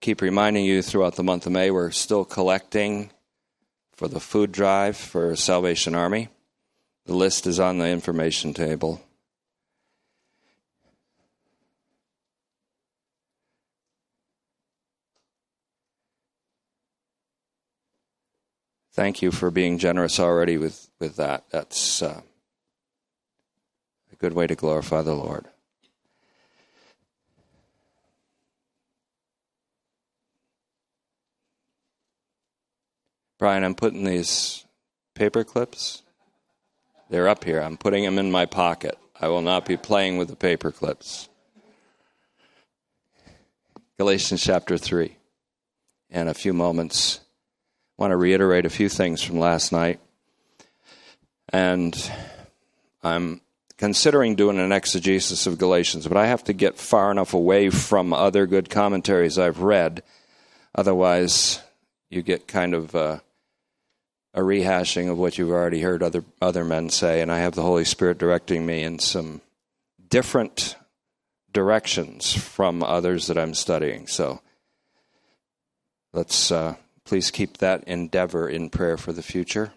keep reminding you throughout the month of May, we're still collecting for the food drive for Salvation Army. The list is on the information table. Thank you for being generous already with, with that. That's uh, a good way to glorify the Lord. Brian, I'm putting these paper clips. They're up here. I'm putting them in my pocket. I will not be playing with the paper clips. Galatians chapter 3. In a few moments, I want to reiterate a few things from last night. And I'm considering doing an exegesis of Galatians, but I have to get far enough away from other good commentaries I've read. Otherwise, you get kind of. Uh, a rehashing of what you've already heard other other men say, and I have the Holy Spirit directing me in some different directions from others that I'm studying. So let's uh, please keep that endeavor in prayer for the future.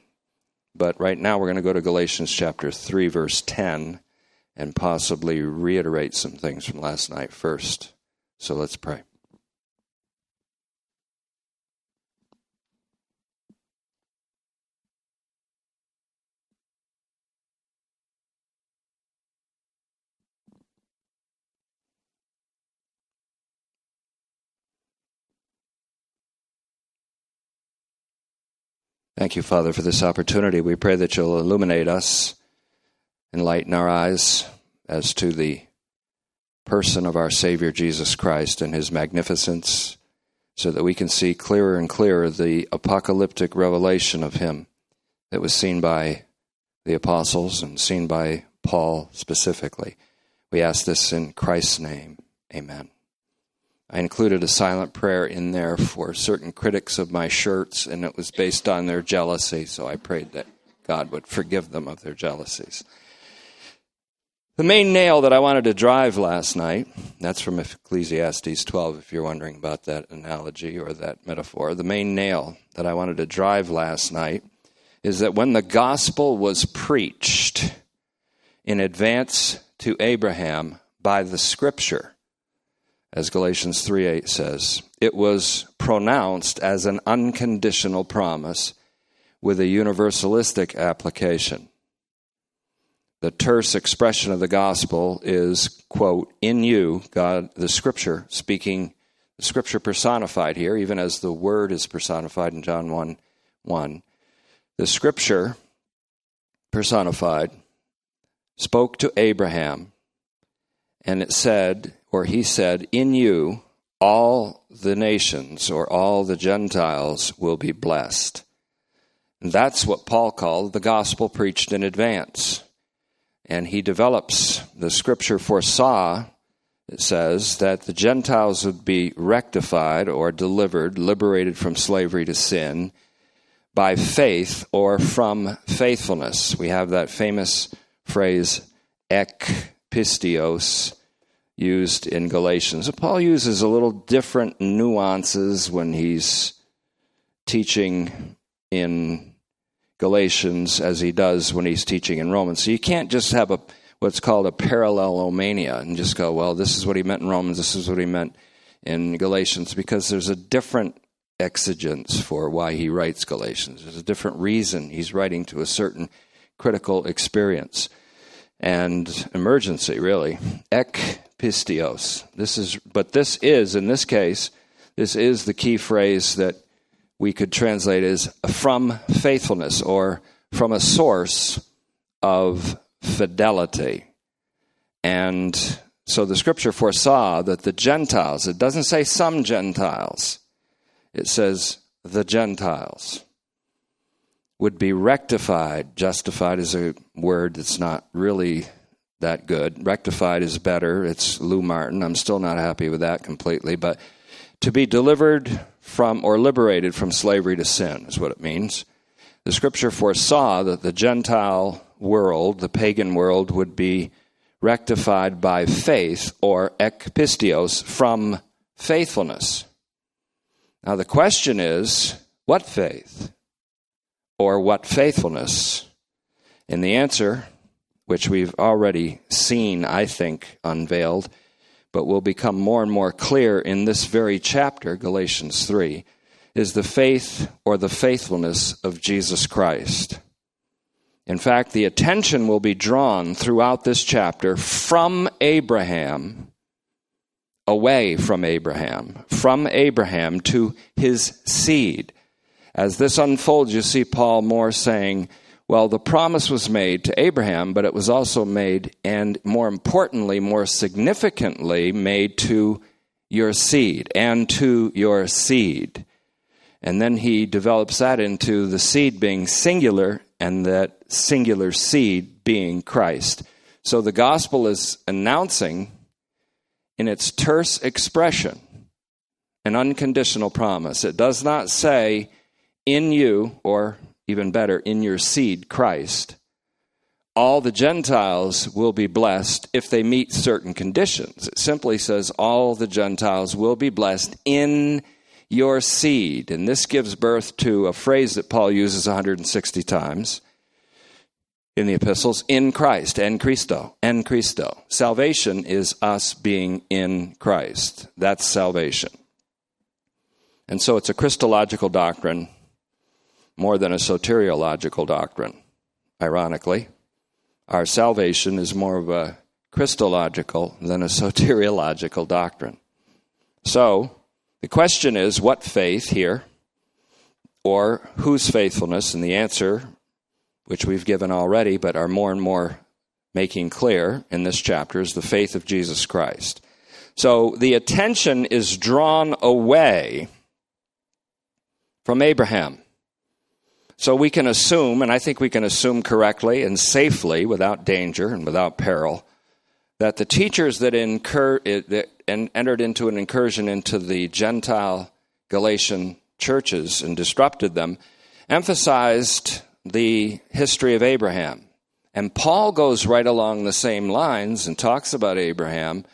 But right now we're going to go to Galatians chapter 3, verse 10, and possibly reiterate some things from last night first. So let's pray. Thank you, Father, for this opportunity. We pray that you'll illuminate us, enlighten our eyes as to the person of our Savior Jesus Christ and his magnificence, so that we can see clearer and clearer the apocalyptic revelation of him that was seen by the apostles and seen by Paul specifically. We ask this in Christ's name. Amen. I included a silent prayer in there for certain critics of my shirts, and it was based on their jealousy, so I prayed that God would forgive them of their jealousies. The main nail that I wanted to drive last night, that's from Ecclesiastes 12, if you're wondering about that analogy or that metaphor. The main nail that I wanted to drive last night is that when the gospel was preached in advance to Abraham by the scripture, as Galatians 3:8 says. It was pronounced as an unconditional promise with a universalistic application. The terse expression of the gospel is, quote, in you, God, the scripture, speaking, the scripture personified here, even as the word is personified in John 1 1. The scripture personified spoke to Abraham, and it said, where he said, In you, all the nations or all the Gentiles will be blessed. And that's what Paul called the gospel preached in advance. And he develops the scripture foresaw, it says, that the Gentiles would be rectified or delivered, liberated from slavery to sin by faith or from faithfulness. We have that famous phrase, ek pisteos, used in Galatians. so Paul uses a little different nuances when he's teaching in Galatians as he does when he's teaching in Romans. So you can't just have a what's called a parallelomania and just go, well, this is what he meant in Romans, this is what he meant in Galatians, because there's a different exigence for why he writes Galatians. There's a different reason he's writing to a certain critical experience and emergency, really. Ek pisteos. This is, but this is, in this case, this is the key phrase that we could translate as from faithfulness or from a source of fidelity. And so the scripture foresaw that the Gentiles, it doesn't say some Gentiles, it says the Gentiles would be rectified. Justified is a word that's not really that good. Rectified is better. It's Lou Martyn. I'm still not happy with that completely, but to be delivered from or liberated from slavery to sin is what it means. The scripture foresaw that the Gentile world, the pagan world, would be rectified by faith or ekpisteos from faithfulness. Now, the question is what faith or what faithfulness? And the answer, which we've already seen, I think, unveiled, but will become more and more clear in this very chapter, Galatians 3, is the faith or the faithfulness of Jesus Christ. In fact, the attention will be drawn throughout this chapter from Abraham away from Abraham, from Abraham to his seed. As this unfolds, you see Paul more saying, well, the promise was made to Abraham, but it was also made, and more importantly, more significantly, made to your seed and to your seed. And then he develops that into the seed being singular and that singular seed being Christ. So the gospel is announcing in its terse expression an unconditional promise. It does not say, in you, or even better, in your seed, Christ, all the Gentiles will be blessed if they meet certain conditions. It simply says, all the Gentiles will be blessed in your seed. And this gives birth to a phrase that Paul uses 160 times in the epistles in Christ, en Christo, en Christo. Salvation is us being in Christ. That's salvation. And so it's a Christological doctrine more than a soteriological doctrine, ironically. Our salvation is more of a Christological than a soteriological doctrine. So, the question is what faith here, or whose faithfulness? And the answer, which we've given already, but are more and more making clear in this chapter, is the faith of Jesus Christ. So the attention is drawn away from Abraham. So we can assume, and I think we can assume correctly and safely without danger and without peril, that the teachers that, incur, that entered into an incursion into the Gentile Galatian churches and disrupted them emphasized the history of Abraham. And Paul goes right along the same lines and talks about Abraham,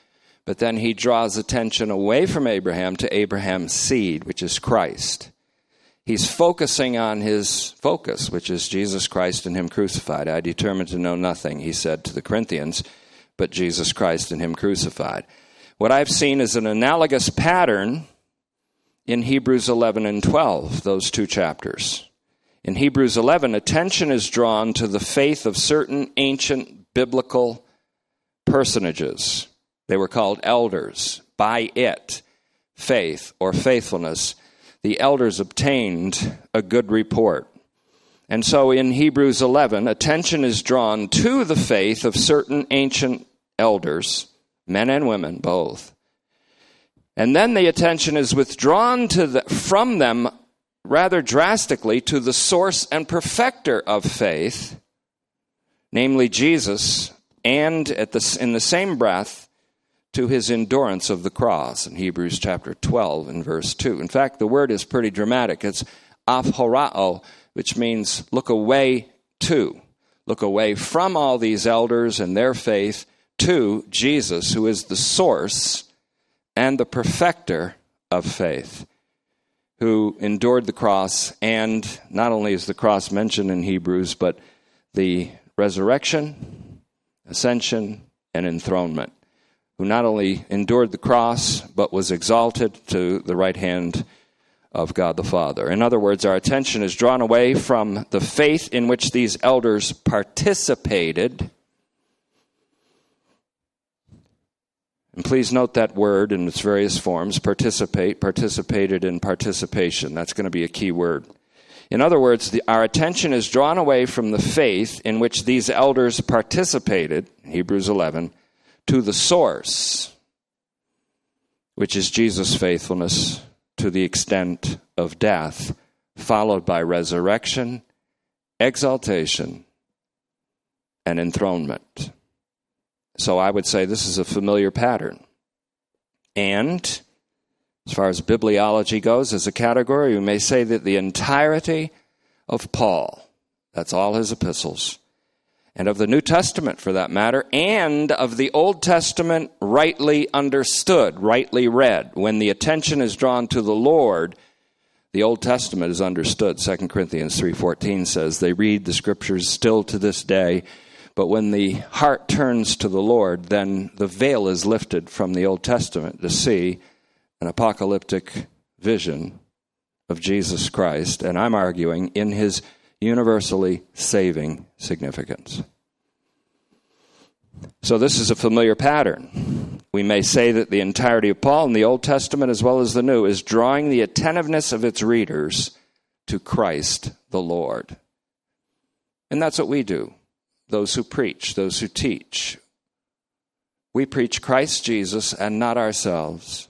but then he draws attention away from Abraham to Abraham's seed, which is Christ. He's focusing on his focus, which is Jesus Christ and Him crucified. I determined to know nothing, he said to the Corinthians, but Jesus Christ and Him crucified. What I've seen is an analogous pattern in Hebrews 11 and 12, those two chapters. In Hebrews 11, attention is drawn to the faith of certain ancient biblical personages. They were called elders. By it, faith or faithfulness, the elders obtained a good report. And so in Hebrews 11, attention is drawn to the faith of certain ancient elders, men and women both. And then the attention is withdrawn to the, from them rather drastically to the source and perfecter of faith, namely Jesus, and at the, in the same breath to his endurance of the cross in Hebrews chapter 12 and verse 2. In fact, the word is pretty dramatic. It's aphorao, which means look away to. Look away from all these elders and their faith to Jesus, who is the source and the perfecter of faith who endured the cross, and not only is the cross mentioned in Hebrews, but the resurrection, ascension, and enthronement, who not only endured the cross, but was exalted to the right hand of God the Father. In other words, our attention is drawn away from the faith in which these elders participated And please note that word in its various forms participate, participated in participation. That's going to be a key word. In other words, the, our attention is drawn away from the faith in which these elders participated, Hebrews 11, to the source, which is Jesus' faithfulness to the extent of death, followed by resurrection, exaltation, and enthronement. So I would say this is a familiar pattern. And as far as bibliology goes, as a category, we may say that the entirety of Paul, that's all his epistles, and of the New Testament for that matter, and of the Old Testament rightly understood, rightly read, when the attention is drawn to the Lord, the Old Testament is understood. 2 Corinthians 3:14 says they read the scriptures still to this day, but when the heart turns to the Lord, then the veil is lifted from the Old Testament to see an apocalyptic vision of Jesus Christ, and I'm arguing in his universally saving significance. So, this is a familiar pattern. We may say that the entirety of Paul in the Old Testament as well as the New is drawing the attentiveness of its readers to Christ the Lord. And that's what we do, those who preach, those who teach. We preach Christ Jesus and not ourselves.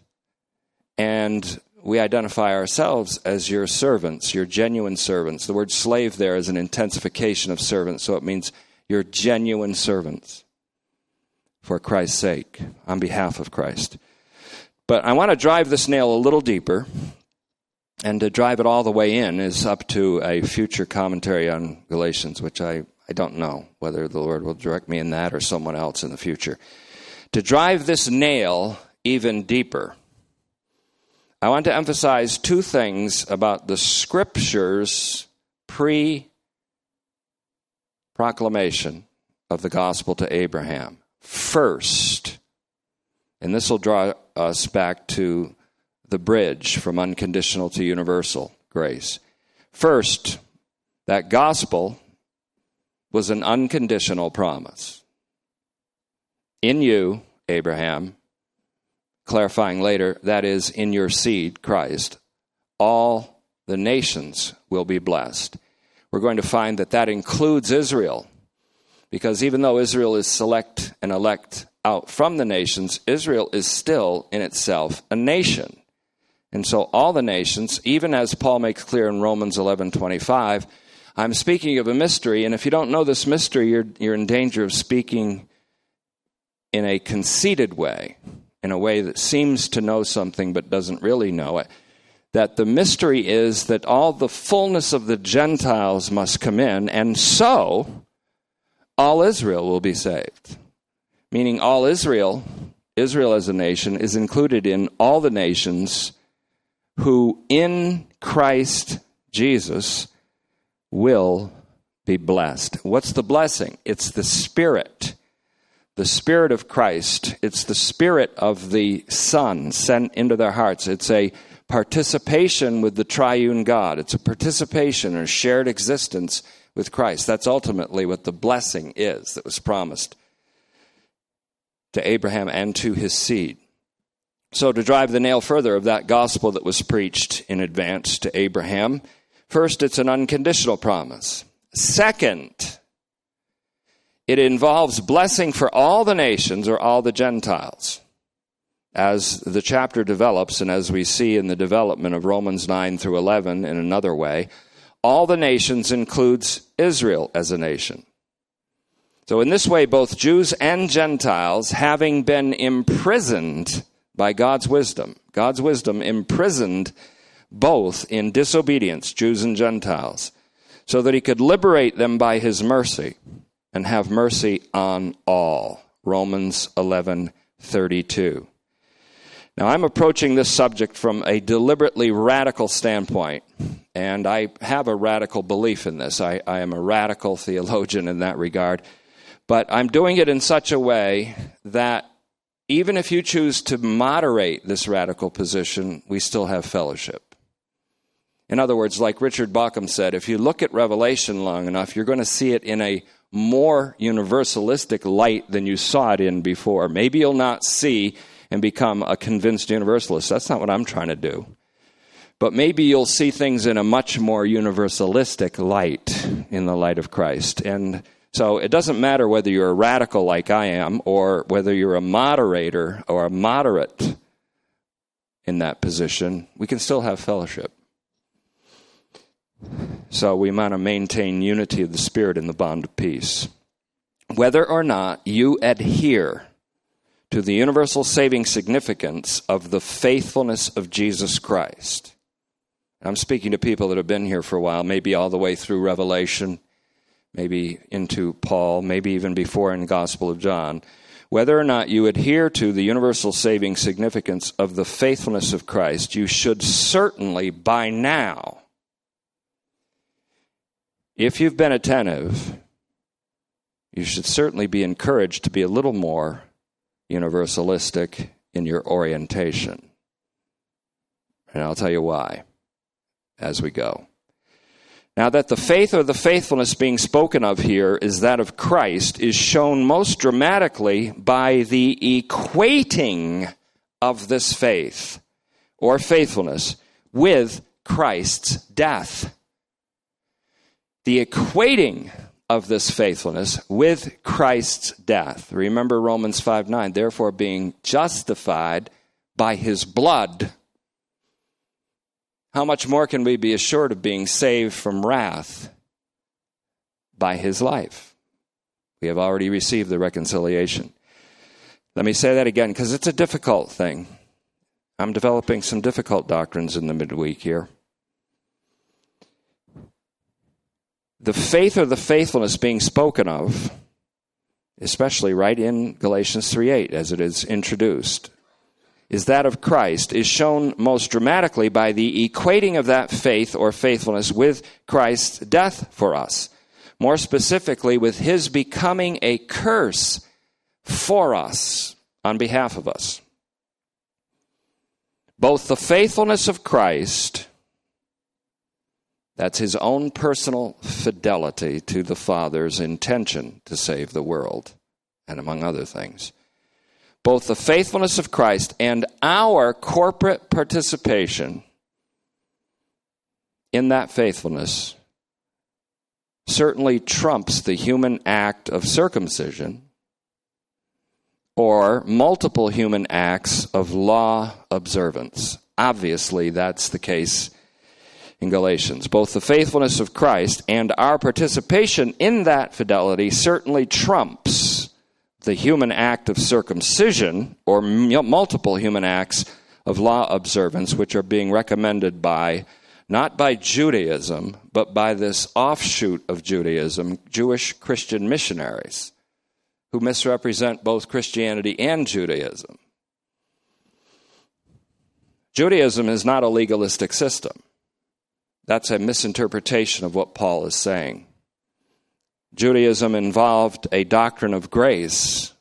And we identify ourselves as your servants, your genuine servants. The word slave there is an intensification of servant, so it means your genuine servants for Christ's sake, on behalf of Christ. But I want to drive this nail a little deeper, and to drive it all the way in is up to a future commentary on Galatians, which I, I don't know whether the Lord will direct me in that or someone else in the future. To drive this nail even deeper, I want to emphasize two things about the scriptures pre proclamation of the gospel to Abraham first. And this will draw us back to the bridge from unconditional to universal grace. First, that gospel was an unconditional promise. In you, Abraham, clarifying later, that is, in your seed, Christ, all the nations will be blessed. We're going to find that that includes Israel. Because even though Israel is select and elect out from the nations, Israel is still in itself a nation. And so all the nations, even as Paul makes clear in Romans 11:25, I'm speaking of a mystery, and if you don't know this mystery, you're, you're in danger of speaking in a conceited way, in a way that seems to know something but doesn't really know it. That the mystery is that all the fullness of the Gentiles must come in, and so all Israel will be saved. Meaning, all Israel, Israel as a nation, is included in all the nations who in Christ Jesus will be blessed. What's the blessing? It's the Spirit. The Spirit of Christ. It's the Spirit of the Son sent into their hearts. It's a participation with the triune God. It's a participation or shared existence with Christ. That's ultimately what the blessing is that was promised to Abraham and to his seed. So, to drive the nail further of that gospel that was preached in advance to Abraham, first, it's an unconditional promise. Second, it involves blessing for all the nations or all the Gentiles. As the chapter develops, and as we see in the development of Romans 9 through 11 in another way, all the nations includes Israel as a nation. So, in this way, both Jews and Gentiles, having been imprisoned by God's wisdom, God's wisdom imprisoned both in disobedience, Jews and Gentiles, so that he could liberate them by his mercy and have mercy on all. Romans 11 32. Now, I'm approaching this subject from a deliberately radical standpoint, and I have a radical belief in this. I, I, am a radical theologian in that regard, but I'm doing it in such a way that even if you choose to moderate this radical position, we still have fellowship. In other words, like Richard Bauckham said, if you look at Revelation long enough, you're going to see it in a more universalistic light than you saw it in before. Maybe you'll not see and become a convinced universalist. That's not what I'm trying to do. But maybe you'll see things in a much more universalistic light, in the light of Christ. And so it doesn't matter whether you're a radical like I am, or whether you're a moderator or a moderate in that position, we can still have fellowship. So we want to maintain unity of the Spirit in the bond of peace. Whether or not you adhere to the universal saving significance of the faithfulness of Jesus Christ. I'm speaking to people that have been here for a while, maybe all the way through Revelation, maybe into Paul, maybe even before in Gospel of John. whether or not you adhere to the universal saving significance of the faithfulness of Christ, you should certainly by now, if you've been attentive, you should certainly be encouraged to be a little more universalistic in your orientation. And I'll tell you why as we go. Now, that the faith or the faithfulness being spoken of here is that of Christ is shown most dramatically by the equating of this faith or faithfulness with Christ's death. The equating of this faithfulness with Christ's death. Remember Romans 5 9. Therefore, being justified by his blood, how much more can we be assured of being saved from wrath by his life? We have already received the reconciliation. Let me say that again because it's a difficult thing. I'm developing some difficult doctrines in the midweek here. The faith or the faithfulness being spoken of, especially right in Galatians 3:8 as it is introduced, is that of Christ, is shown most dramatically by the equating of that faith or faithfulness with Christ's death for us. More specifically, with his becoming a curse for us on behalf of us. Both the faithfulness of Christ that's his own personal fidelity to the Father's intention to save the world, and among other things. Both the faithfulness of Christ and our corporate participation in that faithfulness certainly trumps the human act of circumcision or multiple human acts of law observance. Obviously, that's the case in Galatians. Both the faithfulness of Christ and our participation in that fidelity certainly trumps the human act of circumcision or multiple human acts of law observance, which are being recommended by not by Judaism, but by this offshoot of Judaism, Jewish Christian missionaries who misrepresent both Christianity and Judaism. Judaism is not a legalistic system. That's a misinterpretation of what Paul is saying. Judaism involved a doctrine of grace.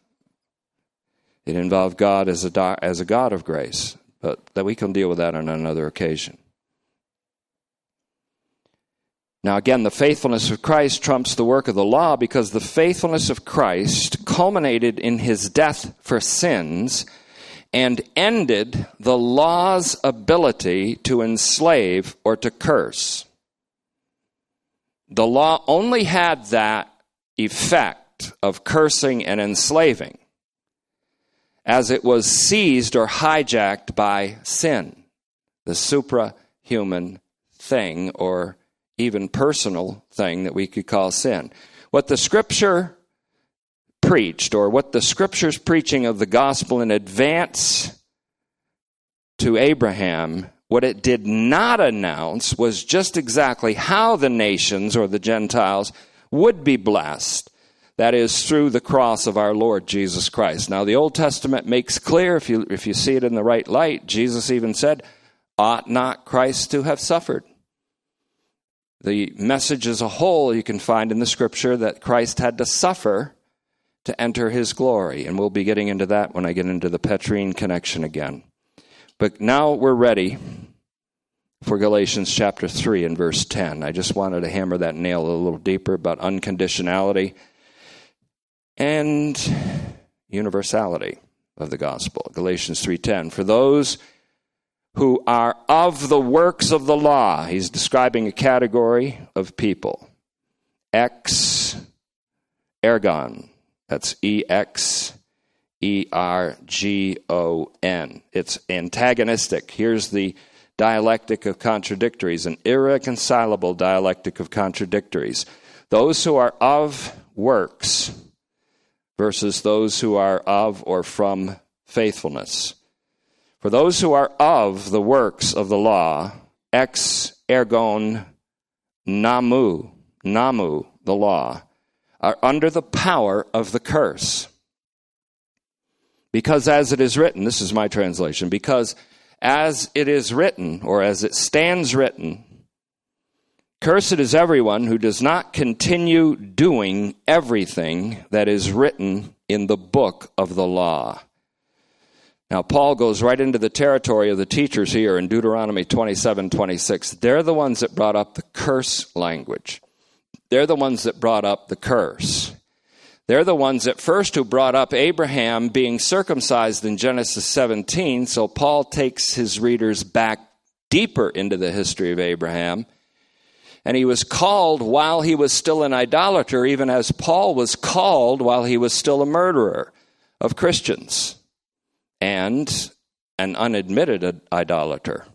It involved God as a, as a God of grace, but that we can deal with that on another occasion. Now, again, the faithfulness of Christ trumps the work of the law because the faithfulness of Christ culminated in his death for sins and ended the law's ability to enslave or to curse. The law only had that effect of cursing and enslaving as it was seized or hijacked by sin, the suprahuman thing or even personal thing that we could call sin. What the scripture preached or what the scriptures preaching of the gospel in advance to Abraham, what it did not announce was just exactly how the nations or the Gentiles would be blessed. That is through the cross of our Lord Jesus Christ. Now, the Old Testament makes clear, if you, if you see it in the right light, Jesus even said, Ought not Christ to have suffered? The message as a whole you can find in the scripture that Christ had to suffer to enter his glory. And we'll be getting into that when I get into the Petrine connection again. But now we're ready for Galatians chapter 3 and verse 10. I just wanted to hammer that nail a little deeper about unconditionality and universality of the gospel. Galatians 3:10. For those who are of the works of the law, he's describing a category of people. Ex ergon, that's E X E R G O N. It's antagonistic. Here's the dialectic of contradictories, an irreconcilable dialectic of contradictories. Those who are of works versus those who are of or from faithfulness. For those who are of the works of the law, ex ergon nomou, nomou, the law, are under the power of the curse. Because as it is written, this is my translation, because as it is written, or as it stands written, Cursed is everyone who does not continue doing everything that is written in the book of the law. Now, Paul goes right into the territory of the teachers here in Deuteronomy 27 26. They're the ones that brought up the curse language. They're the ones that brought up the curse. They're the ones at first who brought up Abraham being circumcised in Genesis 17. So Paul takes his readers back deeper into the history of Abraham. And he was called while he was still an idolater, even as Paul was called while he was still a murderer of Christians and an unadmitted idolater.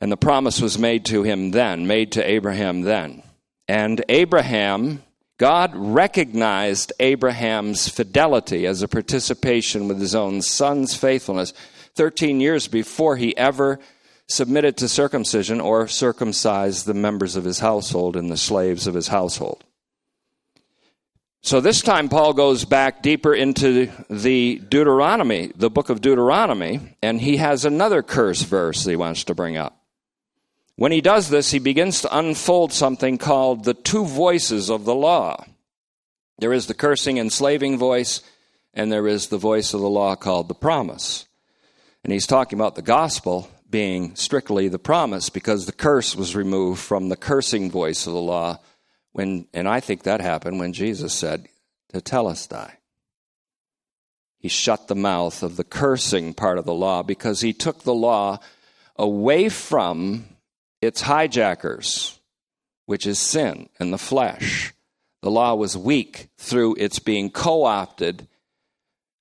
And the promise was made to him then, made to Abraham then. And Abraham God recognized Abraham's fidelity as a participation with his own son's faithfulness 13 years before he ever submitted to circumcision or circumcised the members of his household and the slaves of his household. So this time, Paul goes back deeper into the Deuteronomy, the book of Deuteronomy, and he has another curse verse he wants to bring up. When he does this, he begins to unfold something called the two voices of the law. There is the cursing, enslaving voice, and there is the voice of the law called the promise. And he's talking about the gospel being strictly the promise because the curse was removed from the cursing voice of the law when and I think that happened when Jesus said, Tetelestai. He shut the mouth of the cursing part of the law because he took the law away from its hijackers, which is sin and the flesh. The law was weak through its being co opted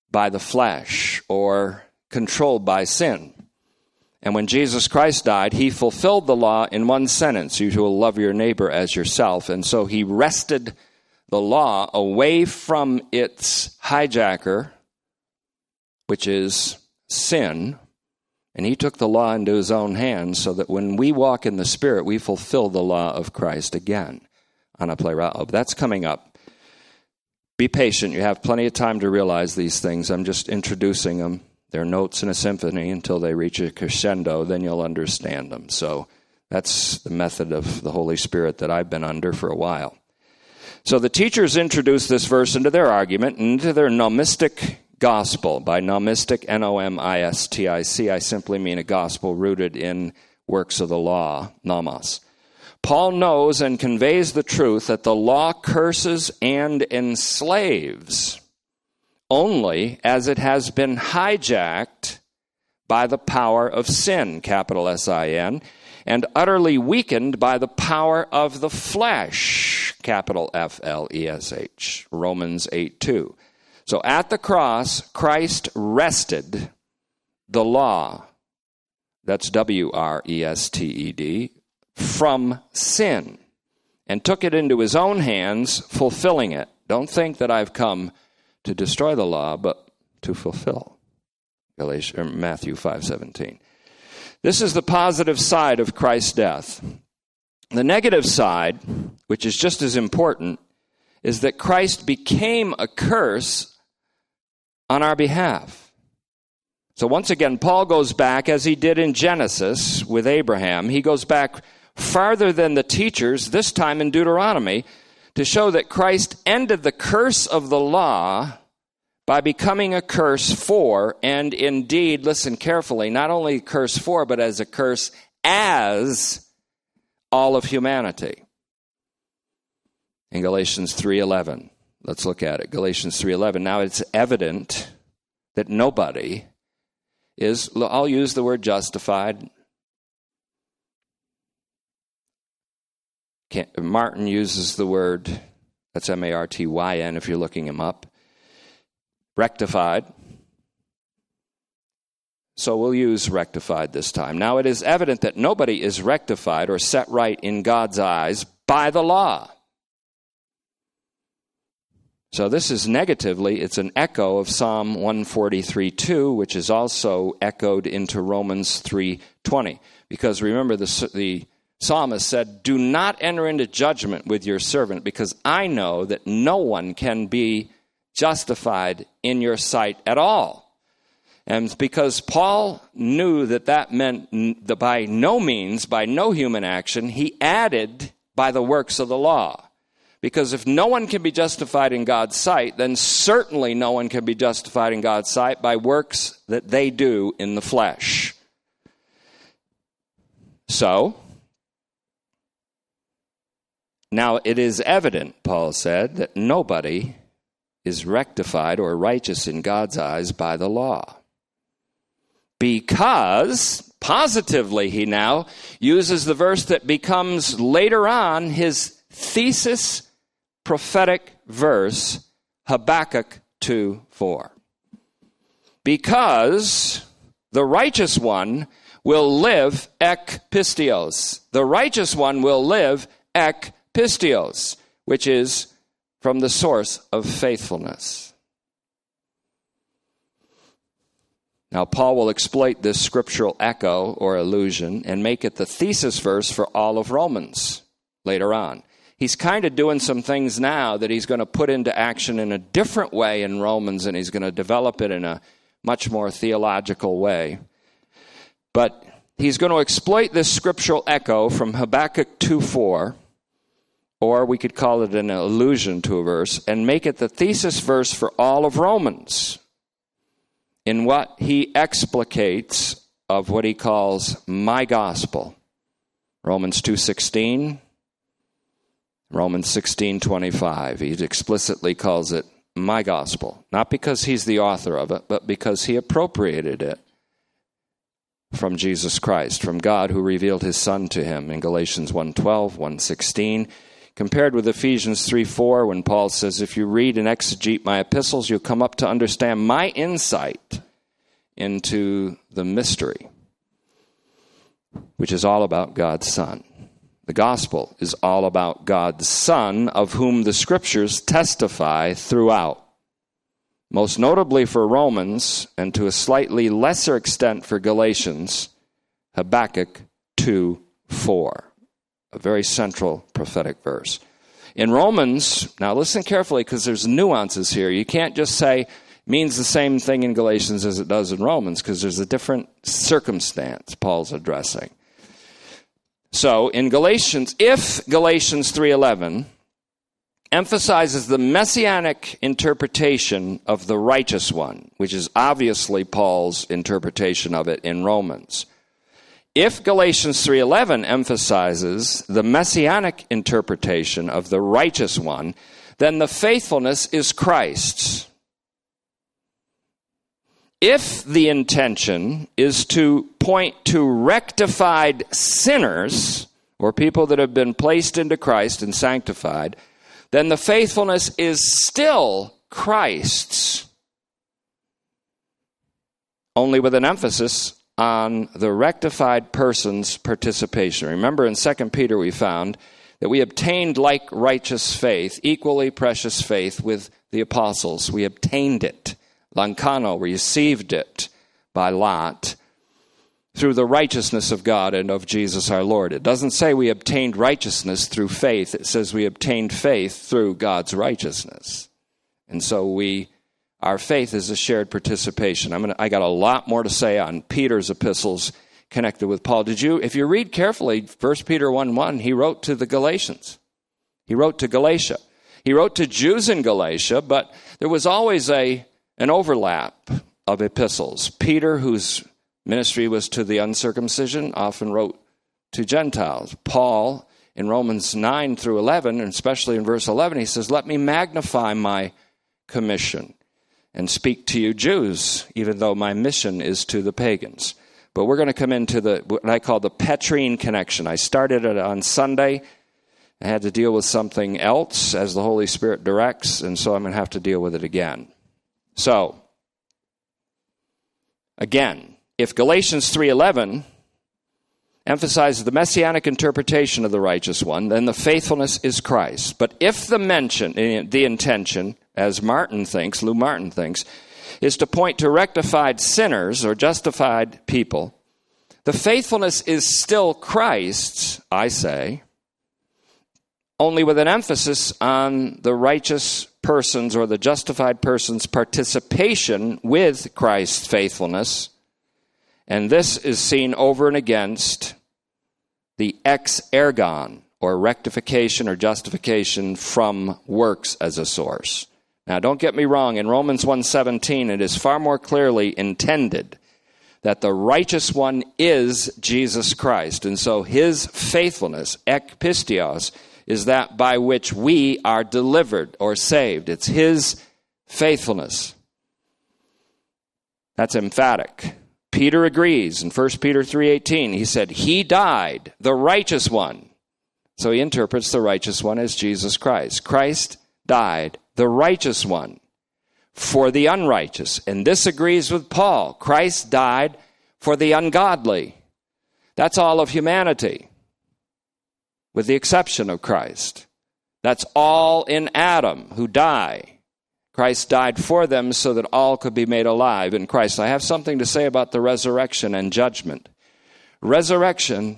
by the flesh or controlled by sin. And when Jesus Christ died, he fulfilled the law in one sentence you will love your neighbor as yourself. And so he wrested the law away from its hijacker, which is sin, and he took the law into his own hands so that when we walk in the Spirit, we fulfill the law of Christ again. Ana plera. That's coming up. Be patient. You have plenty of time to realize these things. I'm just introducing them. They're notes in a symphony until they reach a crescendo, then you'll understand them. So that's the method of the Holy Spirit that I've been under for a while. So the teachers introduce this verse into their argument, into their nomistic gospel. By nomistic, N O M I S T I C, I simply mean a gospel rooted in works of the law, nomos. Paul knows and conveys the truth that the law curses and enslaves only as it has been hijacked by the power of sin, capital S I N, and utterly weakened by the power of the flesh, capital F L E S H, Romans 8 2. So at the cross, Christ wrested the law, that's W R E S T E D, from sin and took it into his own hands, fulfilling it. Don't think that I've come to destroy the law, but to fulfill. Galatians, er, Matthew 5:17. This is the positive side of Christ's death. The negative side, which is just as important, is that Christ became a curse on our behalf. So once again, Paul goes back, as he did in Genesis with Abraham, he goes back farther than the teachers, this time in Deuteronomy, to show that Christ ended the curse of the law by becoming a curse for, and indeed, listen carefully, not only a curse for, but as a curse as all of humanity. In Galatians 3:11. Let's look at it. Galatians 3:11. Now it's evident that nobody is I'll use the word justified. Martyn uses the word that's M A R T Y N if you're looking him up. Rectified. So we'll use rectified this time. Now it is evident that nobody is rectified or set right in God's eyes by the law. So this is negatively, it's an echo of Psalm 143.2, which is also echoed into Romans 3.20. Because remember, the, the psalmist said, Do not enter into judgment with your servant, because I know that no one can be justified in your sight at all. And because Paul knew that that meant that by no means, by no human action, he added by the works of the law. Because if no one can be justified in God's sight, then certainly no one can be justified in God's sight by works that they do in the flesh. So, now it is evident, Paul said, that nobody is rectified or righteous in God's eyes by the law. Because, positively, he now uses the verse that becomes later on his thesis prophetic verse, Habakkuk 2 4. Because the righteous one will live ek pisteos. The righteous one will live ek pisteos, which is from the source of faithfulness. Now, Paul will exploit this scriptural echo or allusion and make it the thesis verse for all of Romans later on he's kind of doing some things now that he's going to put into action in a different way in Romans, and he's going to develop it in a much more theological way. But he's going to exploit this scriptural echo from Habakkuk 2 4, or we could call it an allusion to a verse, and make it the thesis verse for all of Romans in what he explicates of what he calls my gospel. Romans 2:16 Romans 16:25. He explicitly calls it my gospel, not because he's the author of it, but because he appropriated it from Jesus Christ, from God who revealed his son to him in Galatians 1:12, 1:16, compared with Ephesians 3:4 when Paul says if you read and exegete my epistles, you'll come up to understand my insight into the mystery, which is all about God's son. The gospel is all about God's Son, of whom the scriptures testify throughout. Most notably for Romans, and to a slightly lesser extent for Galatians, Habakkuk 2 4. A very central prophetic verse. In Romans, now listen carefully because there's nuances here. You can't just say means the same thing in Galatians as it does in Romans because there's a different circumstance Paul's addressing. So in Galatians, if Galatians 3:11 emphasizes the messianic interpretation of the righteous one, which is obviously Paul's interpretation of it in Romans. If Galatians 3:11 emphasizes the messianic interpretation of the righteous one, then the faithfulness is Christ's. If the intention is to point to rectified sinners, or people that have been placed into Christ and sanctified, then the faithfulness is still Christ's, only with an emphasis on the rectified person's participation. Remember in 2 Peter, we found that we obtained like righteous faith, equally precious faith with the apostles. We obtained it. Lanchano received it by lot through the righteousness of God and of Jesus our Lord. It doesn't say we obtained righteousness through faith, it says we obtained faith through God's righteousness. And so we our faith is a shared participation. I'm gonna, I got a lot more to say on Peter's epistles connected with Paul. Did you if you read carefully 1 Peter 1 1, he wrote to the Galatians. He wrote to Galatia. He wrote to Jews in Galatia, but there was always a an overlap of epistles. Peter, whose ministry was to the uncircumcision, often wrote to Gentiles. Paul, in Romans 9 through 11, and especially in verse 11, he says, Let me magnify my commission and speak to you Jews, even though my mission is to the pagans. But we're going to come into the what I call the Petrine connection. I started it on Sunday. I had to deal with something else as the Holy Spirit directs, and so I'm going to have to deal with it again. So, again, if Galatians 3:11 emphasizes the messianic interpretation of the righteous one, then the faithfulness is Christ. But if the mention, eh, the intention, as Martyn thinks, Lou Martyn thinks, is to point to rectified sinners or justified people, the faithfulness is still Christ's, I say, only with an emphasis on the righteous person's or the justified person's participation with Christ's faithfulness. And this is seen over and against the ex ergon, or rectification or justification from works as a source. Now don't get me wrong, in Romans 1:17 it is far more clearly intended that the righteous one is Jesus Christ. And so his faithfulness, ekpisteos, is that by which we are delivered or saved. It's his faithfulness. That's emphatic. Peter agrees in 1 Peter 3:18. He said, "He died, the righteous one." So he interprets the righteous one as Jesus Christ. Christ died, the righteous one, for the unrighteous. And this agrees with Paul. Christ died for the ungodly. That's all of humanity, with the exception of Christ. That's all in Adam who die. Christ died for them so that all could be made alive in Christ. I have something to say about the resurrection and judgment. Resurrection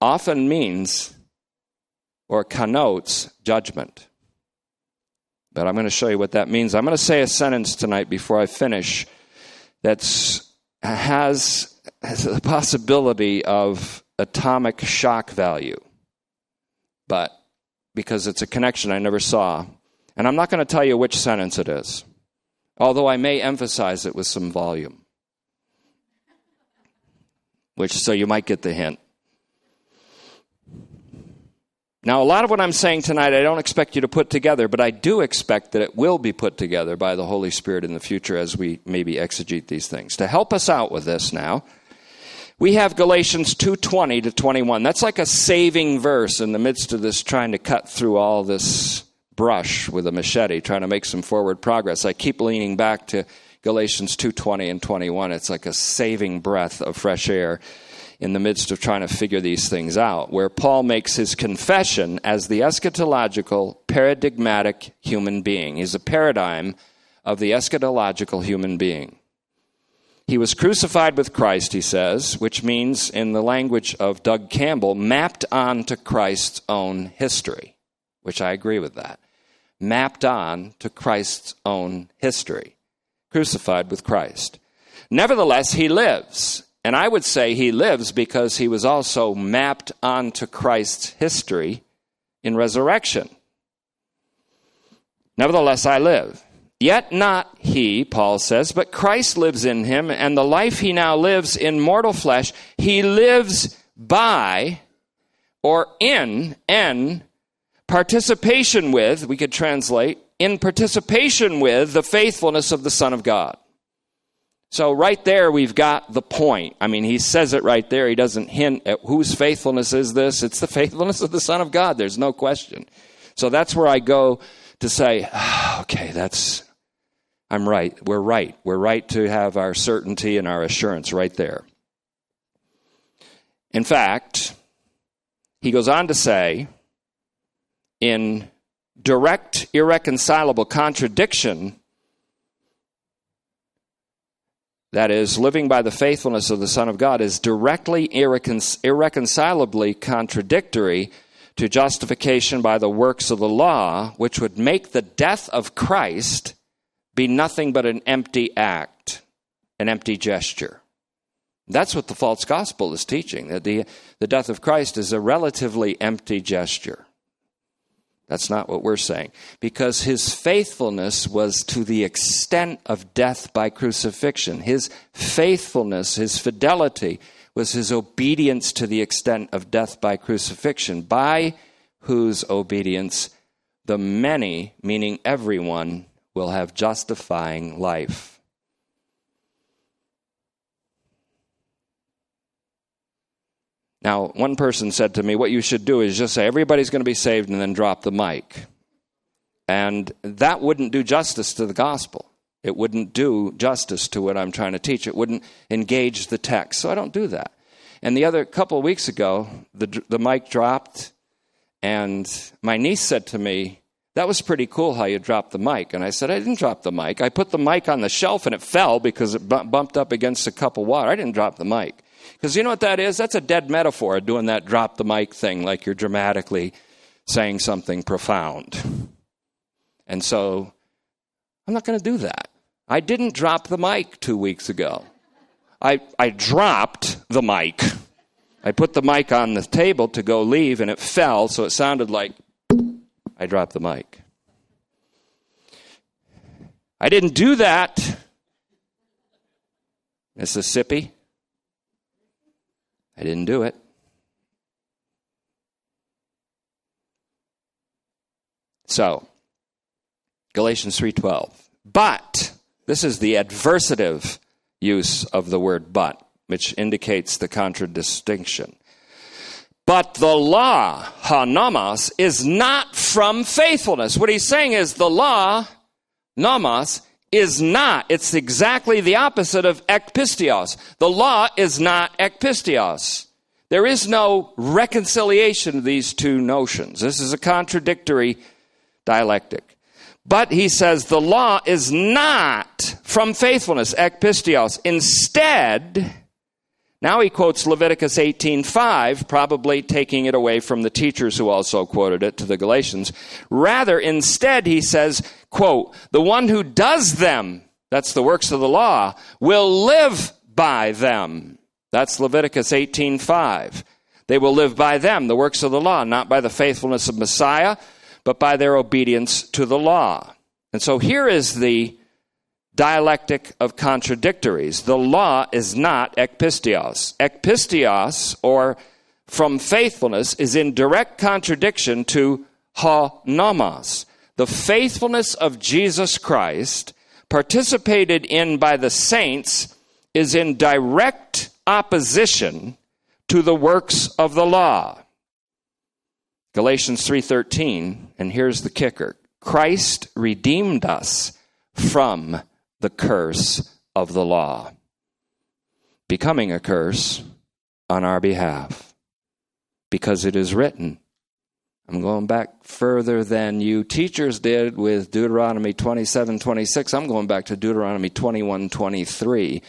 often means or connotes judgment. But I'm going to show you what that means. I'm going to say a sentence tonight before I finish that has, has the possibility of atomic shock value. But because it's a connection I never saw, and I'm not going to tell you which sentence it is, although I may emphasize it with some volume. Which, so you might get the hint. Now, a lot of what I'm saying tonight, I don't expect you to put together, but I do expect that it will be put together by the Holy Spirit in the future as we maybe exegete these things. To help us out with this now, we have Galatians 2:20 to 21. That's like a saving verse in the midst of this trying to cut through all this brush with a machete trying to make some forward progress. I keep leaning back to Galatians 2:20 and 21. It's like a saving breath of fresh air in the midst of trying to figure these things out, where Paul makes his confession as the eschatological paradigmatic human being. He's a paradigm of the eschatological human being. He was crucified with Christ, he says, which means, in the language of Doug Campbell, mapped onto Christ's own history, which I agree with that mapped on to Christ's own history, crucified with Christ. Nevertheless, he lives. And I would say he lives because he was also mapped onto Christ's history in resurrection. Nevertheless, I live. Yet not he, Paul says, but Christ lives in him, and the life he now lives in mortal flesh, he lives by or in, en, participation with, we could translate, in participation with the faithfulness of the Son of God. So, right there, we've got the point. I mean, he says it right there. He doesn't hint at whose faithfulness is this. It's the faithfulness of the Son of God. There's no question. So, that's where I go to say, oh, okay, that's, I'm right. We're right. We're right to have our certainty and our assurance right there. In fact, he goes on to say, in direct, irreconcilable contradiction, that is, living by the faithfulness of the Son of God, is directly irrecon- irreconcilably contradictory to justification by the works of the law, which would make the death of Christ be nothing but an empty act, an empty gesture. That's what the false gospel is teaching, that the, the death of Christ is a relatively empty gesture. That's not what we're saying. Because his faithfulness was to the extent of death by crucifixion. His faithfulness, his fidelity, was his obedience to the extent of death by crucifixion, by whose obedience the many, meaning everyone, will have justifying life. Now, one person said to me, What you should do is just say, Everybody's going to be saved, and then drop the mic. And that wouldn't do justice to the gospel. It wouldn't do justice to what I'm trying to teach. It wouldn't engage the text. So I don't do that. And the other couple of weeks ago, the, the mic dropped, and my niece said to me, That was pretty cool how you dropped the mic. And I said, I didn't drop the mic. I put the mic on the shelf and it fell because it bumped up against a cup of water. I didn't drop the mic. Because you know what that is? That's a dead metaphor, doing that drop the mic thing like you're dramatically saying something profound. And so I'm not going to do that. I didn't drop the mic two weeks ago. I, I dropped the mic. I put the mic on the table to go leave, and it fell, so it sounded like I dropped the mic. I didn't do that, Mississippi. I didn't do it. So, Galatians 3:12. But this is the adversative use of the word but, which indicates the contradistinction. But the law, ha is not from faithfulness. What he's saying is the law, nomos, is not. It's exactly the opposite of ekpisteos. The law is not ekpisteos. There is no reconciliation of these two notions. This is a contradictory dialectic. But he says the law is not from faithfulness, ekpisteos. Instead, now he quotes Leviticus 18:5, probably taking it away from the teachers who also quoted it to the Galatians. Rather, instead he says, quote, "The one who does them, that's the works of the law, will live by them." That's Leviticus 18:5. They will live by them, the works of the law, not by the faithfulness of Messiah, but by their obedience to the law. And so here is the dialectic of contradictories. The law is not ekpisteos. Ekpisteos, or from faithfulness, is in direct contradiction to ha nomos. The faithfulness of Jesus Christ, participated in by the saints, is in direct opposition to the works of the law. Galatians 3:13, and here's the kicker. Christ redeemed us from the curse of the law, becoming a curse on our behalf. Because it is written. I'm going back further than you teachers did with Deuteronomy 27 26. I'm going back to Deuteronomy 21 23,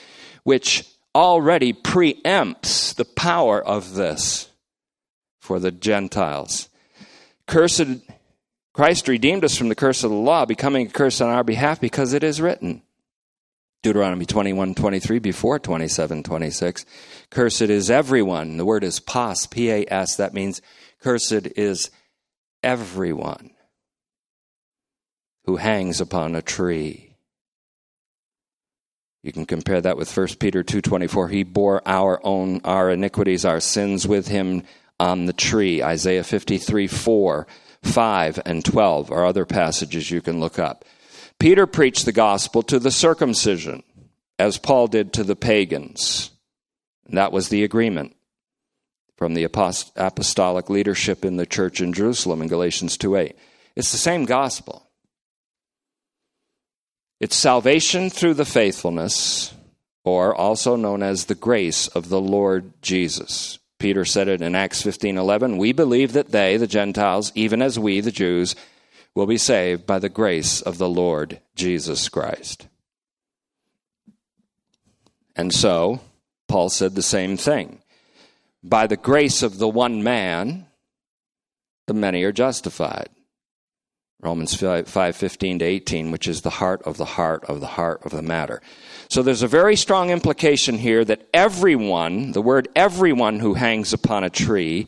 which already preempts the power of this for the Gentiles. Cursed, Christ redeemed us from the curse of the law, becoming a curse on our behalf because it is written. Deuteronomy 21, 23, before 27, 26. Cursed is everyone. The word is pas, P A S. That means cursed is everyone who hangs upon a tree. You can compare that with 1 Peter 2:24. He bore our own our iniquities, our sins with him on the tree. Isaiah 53 4, 5, and 12 are other passages you can look up. Peter preached the gospel to the circumcision, as Paul did to the pagans. And that was the agreement from the apostolic leadership in the church in Jerusalem in Galatians 2 8. It's the same gospel. It's salvation through the faithfulness, or also known as the grace of the Lord Jesus. Peter said it in Acts 15:11, "We believe that they, the Gentiles, even as we, the Jews, will be saved by the grace of the Lord Jesus Christ." And so, Paul said the same thing. By the grace of the one man, the many are justified. Romans 5, 5 15 to 18, which is the heart of the heart of the heart of the matter. So there's a very strong implication here that everyone, the word everyone who hangs upon a tree,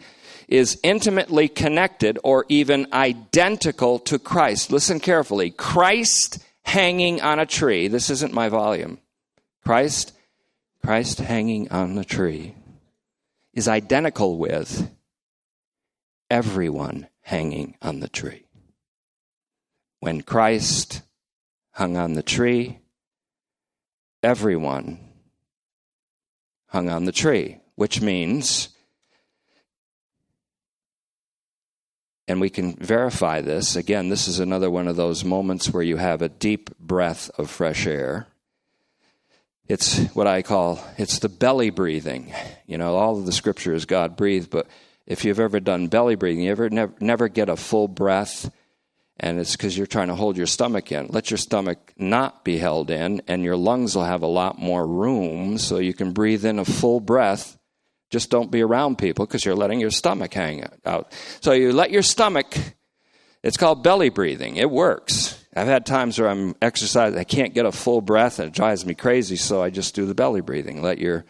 is intimately connected or even identical to Christ. Listen carefully. Christ hanging on a tree. This isn't my volume. Christ, Christ hanging on the tree is identical with everyone hanging on the tree. When Christ hung on the tree, everyone hung on the tree, which means, and we can verify this, again, this is another one of those moments where you have a deep breath of fresh air. It's what I call it's the belly breathing. You know, all of the scripture is God breathed, but if you've ever done belly breathing, you ever never, never get a full breath and it's because you're trying to hold your stomach in. Let your stomach not be held in, and your lungs will have a lot more room so you can breathe in a full breath. Just don't be around people because you're letting your stomach hang out. So you let your stomach, it's called belly breathing. It works. I've had times where I'm exercising, I can't get a full breath, and it drives me crazy, so I just do the belly breathing. Let your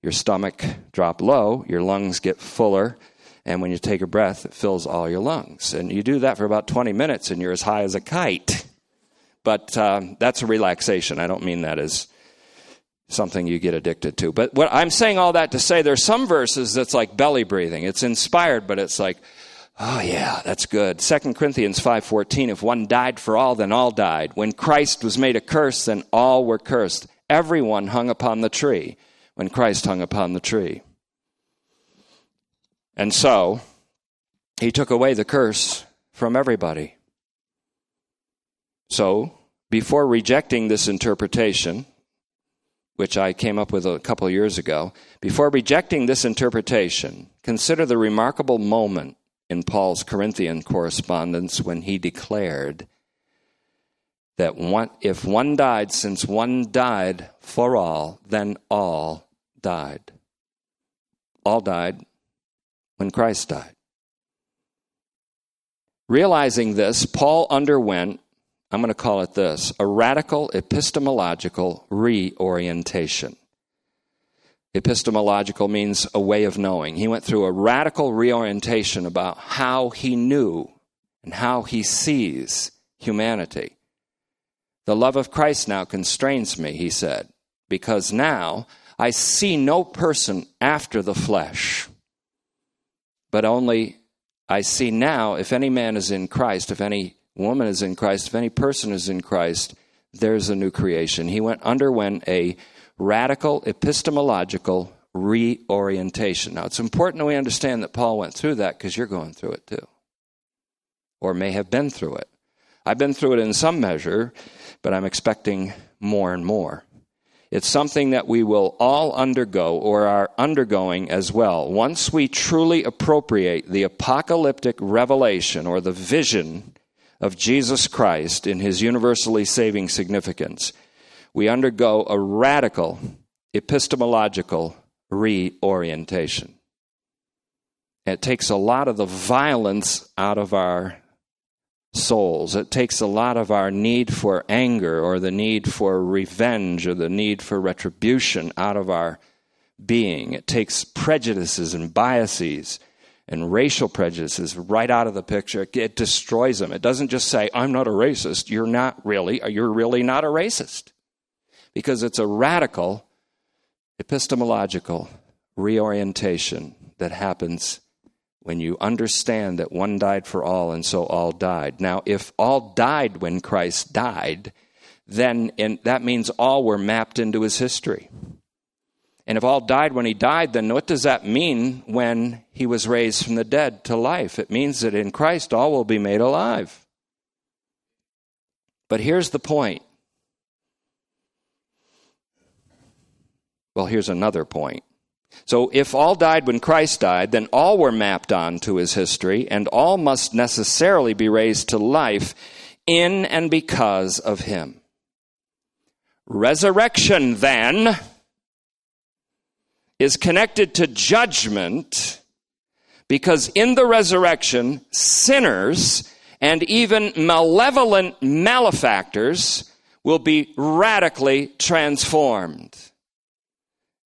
your stomach drop low, your lungs get fuller, and when you take a breath, it fills all your lungs. And you do that for about 20 minutes, and you're as high as a kite. But um, that's a relaxation. I don't mean that as something you get addicted to. But what I'm saying all that to say there's some verses that's like belly breathing. It's inspired, but it's like, oh yeah, that's good. 2 Corinthians 5:14 if one died for all then all died. When Christ was made a curse then all were cursed. Everyone hung upon the tree when Christ hung upon the tree. And so he took away the curse from everybody. So, before rejecting this interpretation, which I came up with a couple of years ago, before rejecting this interpretation, consider the remarkable moment in Paul's Corinthian correspondence when he declared that one, if one died, since one died for all, then all died. All died when Christ died. Realizing this, Paul underwent I'm going to call it this a radical epistemological reorientation. Epistemological means a way of knowing. He went through a radical reorientation about how he knew and how he sees humanity. The love of Christ now constrains me, he said, because now I see no person after the flesh, but only I see now if any man is in Christ, if any woman is in Christ, if any person is in Christ, there's a new creation. He went underwent a radical epistemological reorientation. Now, it's important that we understand that Paul went through that because you're going through it too, or may have been through it. I've been through it in some measure, but I'm expecting more and more. It's something that we will all undergo or are undergoing as well. Once we truly appropriate the apocalyptic revelation or the vision of Jesus Christ in his universally saving significance, we undergo a radical epistemological reorientation. It takes a lot of the violence out of our souls. It takes a lot of our need for anger or the need for revenge or the need for retribution out of our being. It takes prejudices and biases and racial prejudices right out of the picture. It destroys them. It doesn't just say, I'm not a racist. You're not really, you're really not a racist. Because it's a radical epistemological reorientation that happens when you understand that one died for all and so all died. Now, if all died when Christ died, then in, that means all were mapped into his history. And if all died when he died, then what does that mean when he was raised from the dead to life? It means that in Christ all will be made alive. But here's the point. Well, here's another point. So, if all died when Christ died, then all were mapped on to his history, and all must necessarily be raised to life in and because of him. Resurrection, then, is connected to judgment because in the resurrection, sinners and even malevolent malefactors will be radically transformed.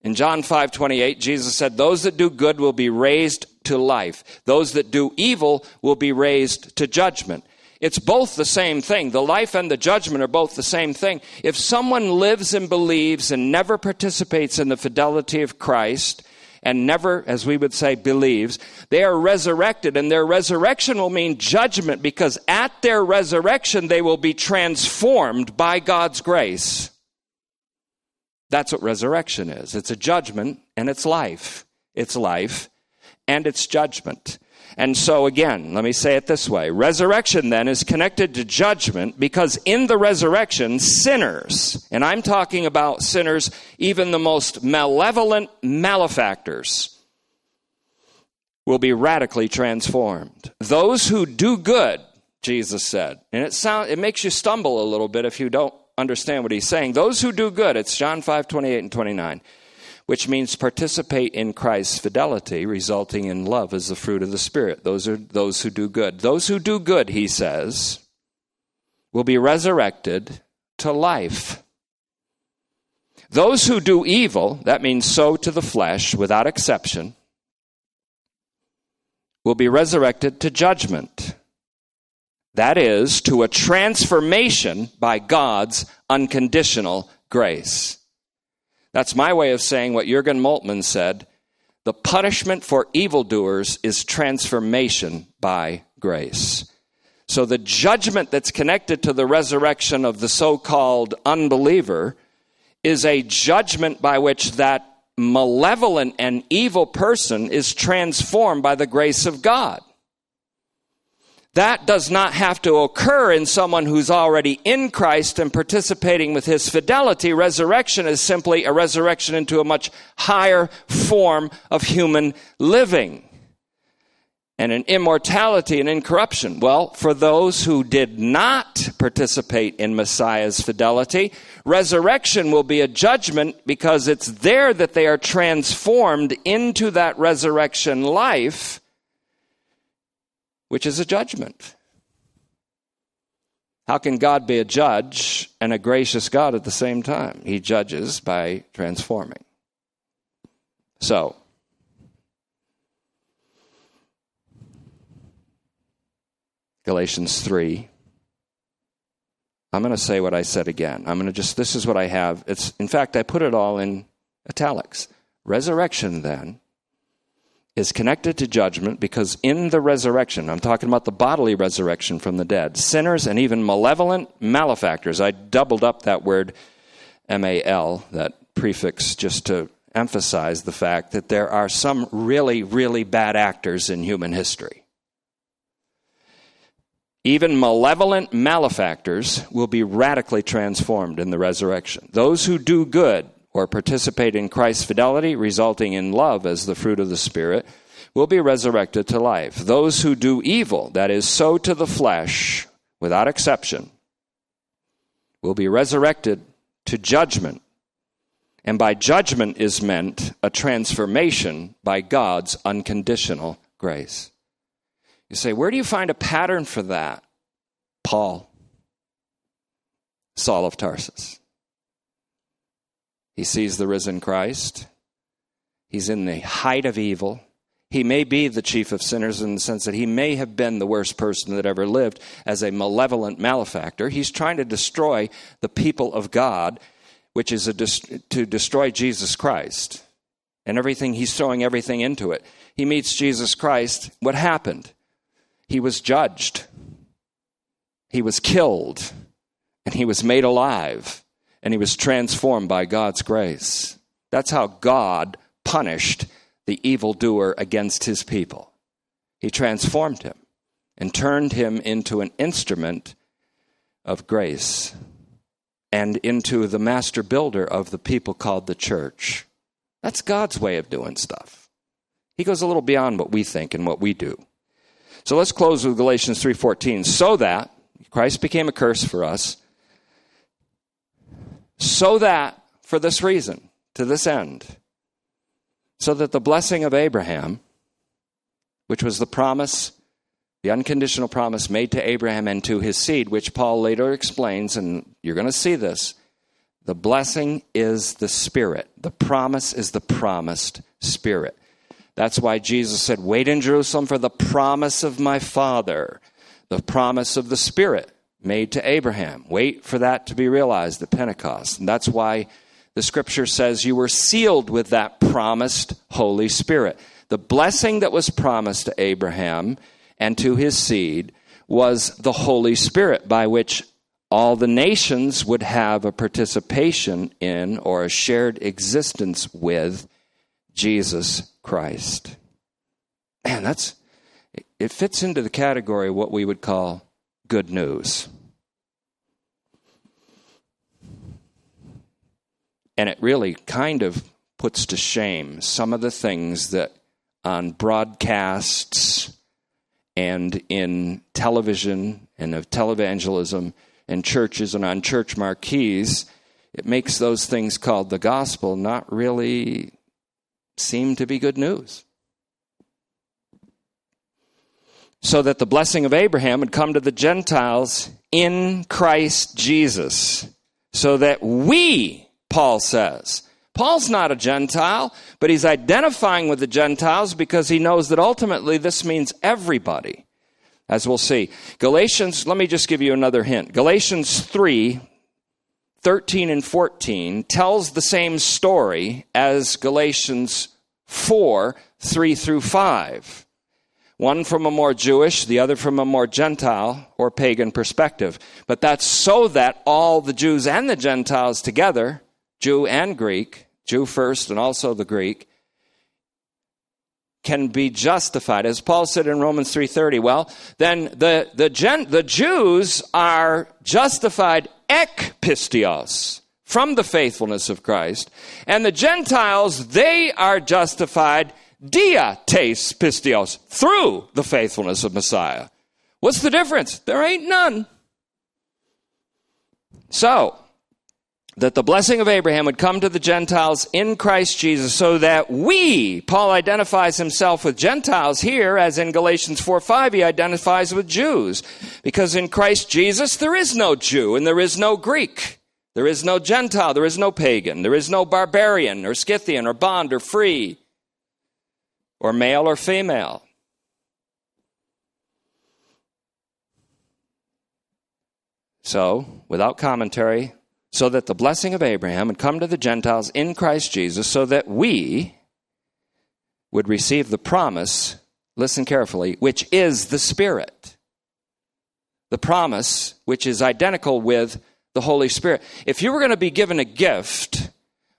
In John 5:28, Jesus said, "Those that do good will be raised to life. Those that do evil will be raised to judgment." It's both the same thing. The life and the judgment are both the same thing. If someone lives and believes and never participates in the fidelity of Christ, and never, as we would say, believes, they are resurrected, and their resurrection will mean judgment because at their resurrection they will be transformed by God's grace. That's what resurrection is it's a judgment and it's life. It's life and it's judgment. And so, again, let me say it this way resurrection then is connected to judgment because in the resurrection, sinners, and I'm talking about sinners, even the most malevolent malefactors, will be radically transformed. Those who do good, Jesus said, and it, sound, it makes you stumble a little bit if you don't understand what he's saying. Those who do good, it's John 5 28 and 29 which means participate in Christ's fidelity, resulting in love as the fruit of the Spirit. Those are those who do good. Those who do good, he says, will be resurrected to life. Those who do evil, that means sow to the flesh without exception, will be resurrected to judgment. That is, to a transformation by God's unconditional grace. That's my way of saying what Jurgen Moltmann said. The punishment for evildoers is transformation by grace. So the judgment that's connected to the resurrection of the so called unbeliever is a judgment by which that malevolent and evil person is transformed by the grace of God. That does not have to occur in someone who's already in Christ and participating with his fidelity. Resurrection is simply a resurrection into a much higher form of human living and an immortality and incorruption. Well, for those who did not participate in Messiah's fidelity, resurrection will be a judgment because it's there that they are transformed into that resurrection life, which is a judgment. How can God be a judge and a gracious God at the same time? He judges by transforming. So, Galatians 3. I'm going to say what I said again. I'm going to just, this is what I have. It's, in fact, I put it all in italics. Resurrection, then, is connected to judgment because in the resurrection, I'm talking about the bodily resurrection from the dead, sinners and even malevolent malefactors, I doubled up that word M A L, that prefix, just to emphasize the fact that there are some really, really bad actors in human history. Even malevolent malefactors will be radically transformed in the resurrection. Those who do good or participate in Christ's fidelity, resulting in love as the fruit of the Spirit, will be resurrected to life. Those who do evil, that is, sow to the flesh, without exception, will be resurrected to judgment. And by judgment is meant a transformation by God's unconditional grace. You say, where do you find a pattern for that? Paul, Saul of Tarsus. He sees the risen Christ. He's in the height of evil. He may be the chief of sinners in the sense that he may have been the worst person that ever lived as a malevolent malefactor. He's trying to destroy the people of God, which is to destroy Jesus Christ. And everything, he's throwing everything into it. He meets Jesus Christ. What happened? He was judged. He was killed. And he was made alive. And he was transformed by God's grace. That's how God punished the evildoer against his people. He transformed him and turned him into an instrument of grace and into the master builder of the people called the church. That's God's way of doing stuff. He goes a little beyond what we think and what we do. So let's close with Galatians 3:14 so that Christ became a curse for us so that for this reason to this end so that the blessing of Abraham which was the promise the unconditional promise made to Abraham and to his seed which Paul later explains and you're going to see this the blessing is the spirit. The promise is the promised spirit. That's why Jesus said, Wait in Jerusalem for the promise of my Father, the promise of the Spirit made to Abraham. Wait for that to be realized at Pentecost. And that's why the scripture says you were sealed with that promised Holy Spirit. The blessing that was promised to Abraham and to his seed was the Holy Spirit by which all the nations would have a participation in or a shared existence with Jesus Christ. Man, that's it fits into the category of what we would call good news. And it really kind of puts to shame some of the things that on broadcasts and in television and of televangelism and churches and on church marquees, it makes those things called the gospel not really seem to be good news. so that the blessing of Abraham would come to the Gentiles in Christ Jesus, so that we, Paul says, Paul's not a Gentile, but he's identifying with the Gentiles because he knows that ultimately this means everybody, as we'll see. Galatians, let me just give you another hint. Galatians 3 13 and 14 tells the same story as Galatians 4 3 through 5 one from a more Jewish, the other from a more Gentile or pagan perspective. But that's so that all the Jews and the Gentiles together, Jew and Greek, Jew first and also the Greek, can be justified. As Paul said in Romans 3:30, well, then the the, gen, the Jews are justified ek pisteos from the faithfulness of Christ, and the Gentiles they are justified dia tes pisteos, through the faithfulness of Messiah. What's the difference? There ain't none. So, that the blessing of Abraham would come to the Gentiles in Christ Jesus so that we, Paul identifies himself with Gentiles here, as in Galatians 4 5, he identifies with Jews. Because in Christ Jesus, there is no Jew and there is no Greek. There is no Gentile, there is no pagan, there is no barbarian or Scythian or bond or free or male or female. So, without commentary, so that the blessing of Abraham would come to the Gentiles in Christ Jesus, so that we would receive the promise, listen carefully, which is the Spirit. The promise, which is identical with the Holy Spirit. If you were going to be given a gift,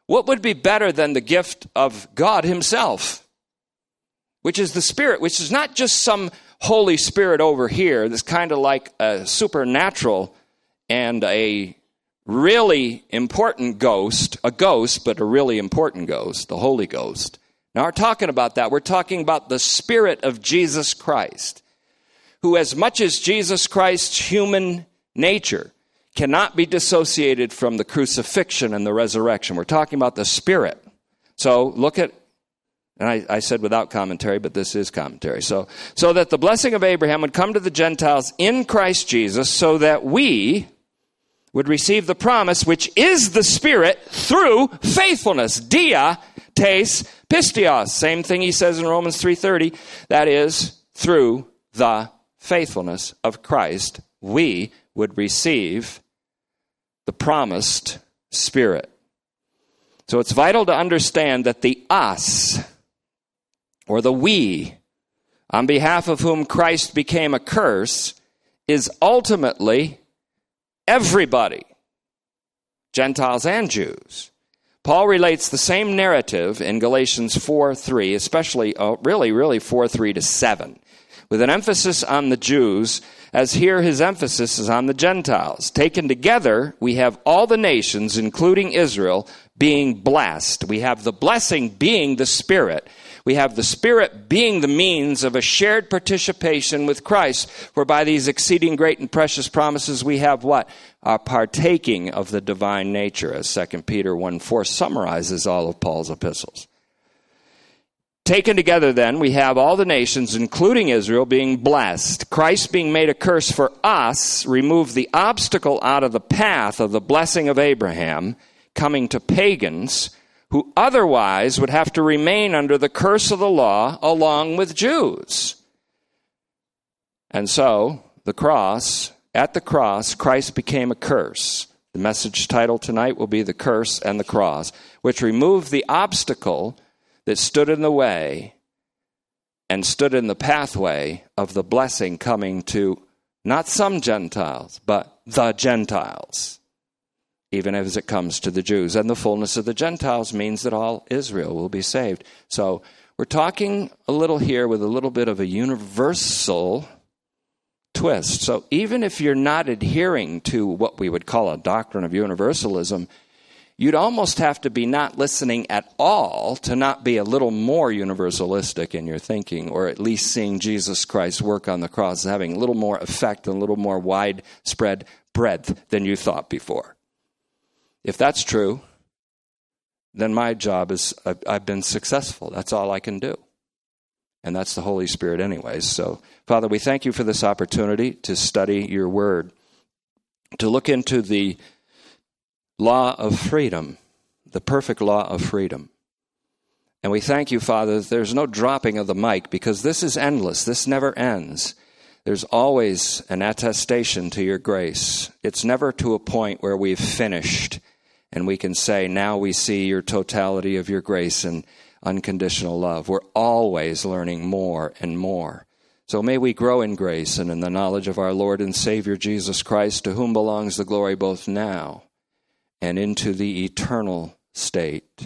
what would be better than the gift of God Himself? which is the Spirit, which is not just some Holy Spirit over here that's kind of like a supernatural and a really important ghost, a ghost, but a really important ghost, the Holy Ghost. Now, we're talking about that. We're talking about the Spirit of Jesus Christ, who, as much as Jesus Christ's human nature, cannot be dissociated from the crucifixion and the resurrection. We're talking about the Spirit. So look at and I, I, said without commentary, but this is commentary. So, so that the blessing of Abraham would come to the Gentiles in Christ Jesus, so that we would receive the promise, which is the Spirit, through faithfulness. Dia, tes, pisteos. Same thing he says in Romans 3.30. That is, through the faithfulness of Christ, we would receive the promised Spirit. So it's vital to understand that the us, or the we, on behalf of whom Christ became a curse, is ultimately everybody, Gentiles and Jews. Paul relates the same narrative in Galatians 4 3, especially, oh, really, really 4 3 to 7, with an emphasis on the Jews, as here his emphasis is on the Gentiles. Taken together, we have all the nations, including Israel, being blessed. We have the blessing being the Spirit we have the Spirit being the means of a shared participation with Christ, whereby these exceeding great and precious promises we have what? Partaking of the divine nature, as 2 Peter 1 4 summarizes all of Paul's epistles. Taken together, then, we have all the nations, including Israel, being blessed. Christ being made a curse for us removed the obstacle out of the path of the blessing of Abraham, coming to pagans who otherwise would have to remain under the curse of the law along with Jews. And so, the cross, at the cross, Christ became a curse. The message title tonight will be The Curse and the Cross, which removed the obstacle that stood in the way and stood in the pathway of the blessing coming to not some Gentiles, but the Gentiles even as it comes to the Jews. And the fullness of the Gentiles means that all Israel will be saved. So we're talking a little here with a little bit of a universal twist. So even if you're not adhering to what we would call a doctrine of universalism, you'd almost have to be not listening at all to not be a little more universalistic in your thinking, or at least seeing Jesus Christ work on the cross having a little more effect and a little more widespread breadth than you thought before. If that's true, then my job is I've been successful. That's all I can do. And that's the Holy Spirit, anyways. So, Father, we thank you for this opportunity to study your word, to look into the law of freedom, the perfect law of freedom. And we thank you, Father, there's no dropping of the mic because this is endless. This never ends. There's always an attestation to your grace. It's never to a point where we've finished and we can say, now we see your totality of your grace and unconditional love. We're always learning more and more. So may we grow in grace and in the knowledge of our Lord and Savior Jesus Christ, to whom belongs the glory both now and into the eternal state.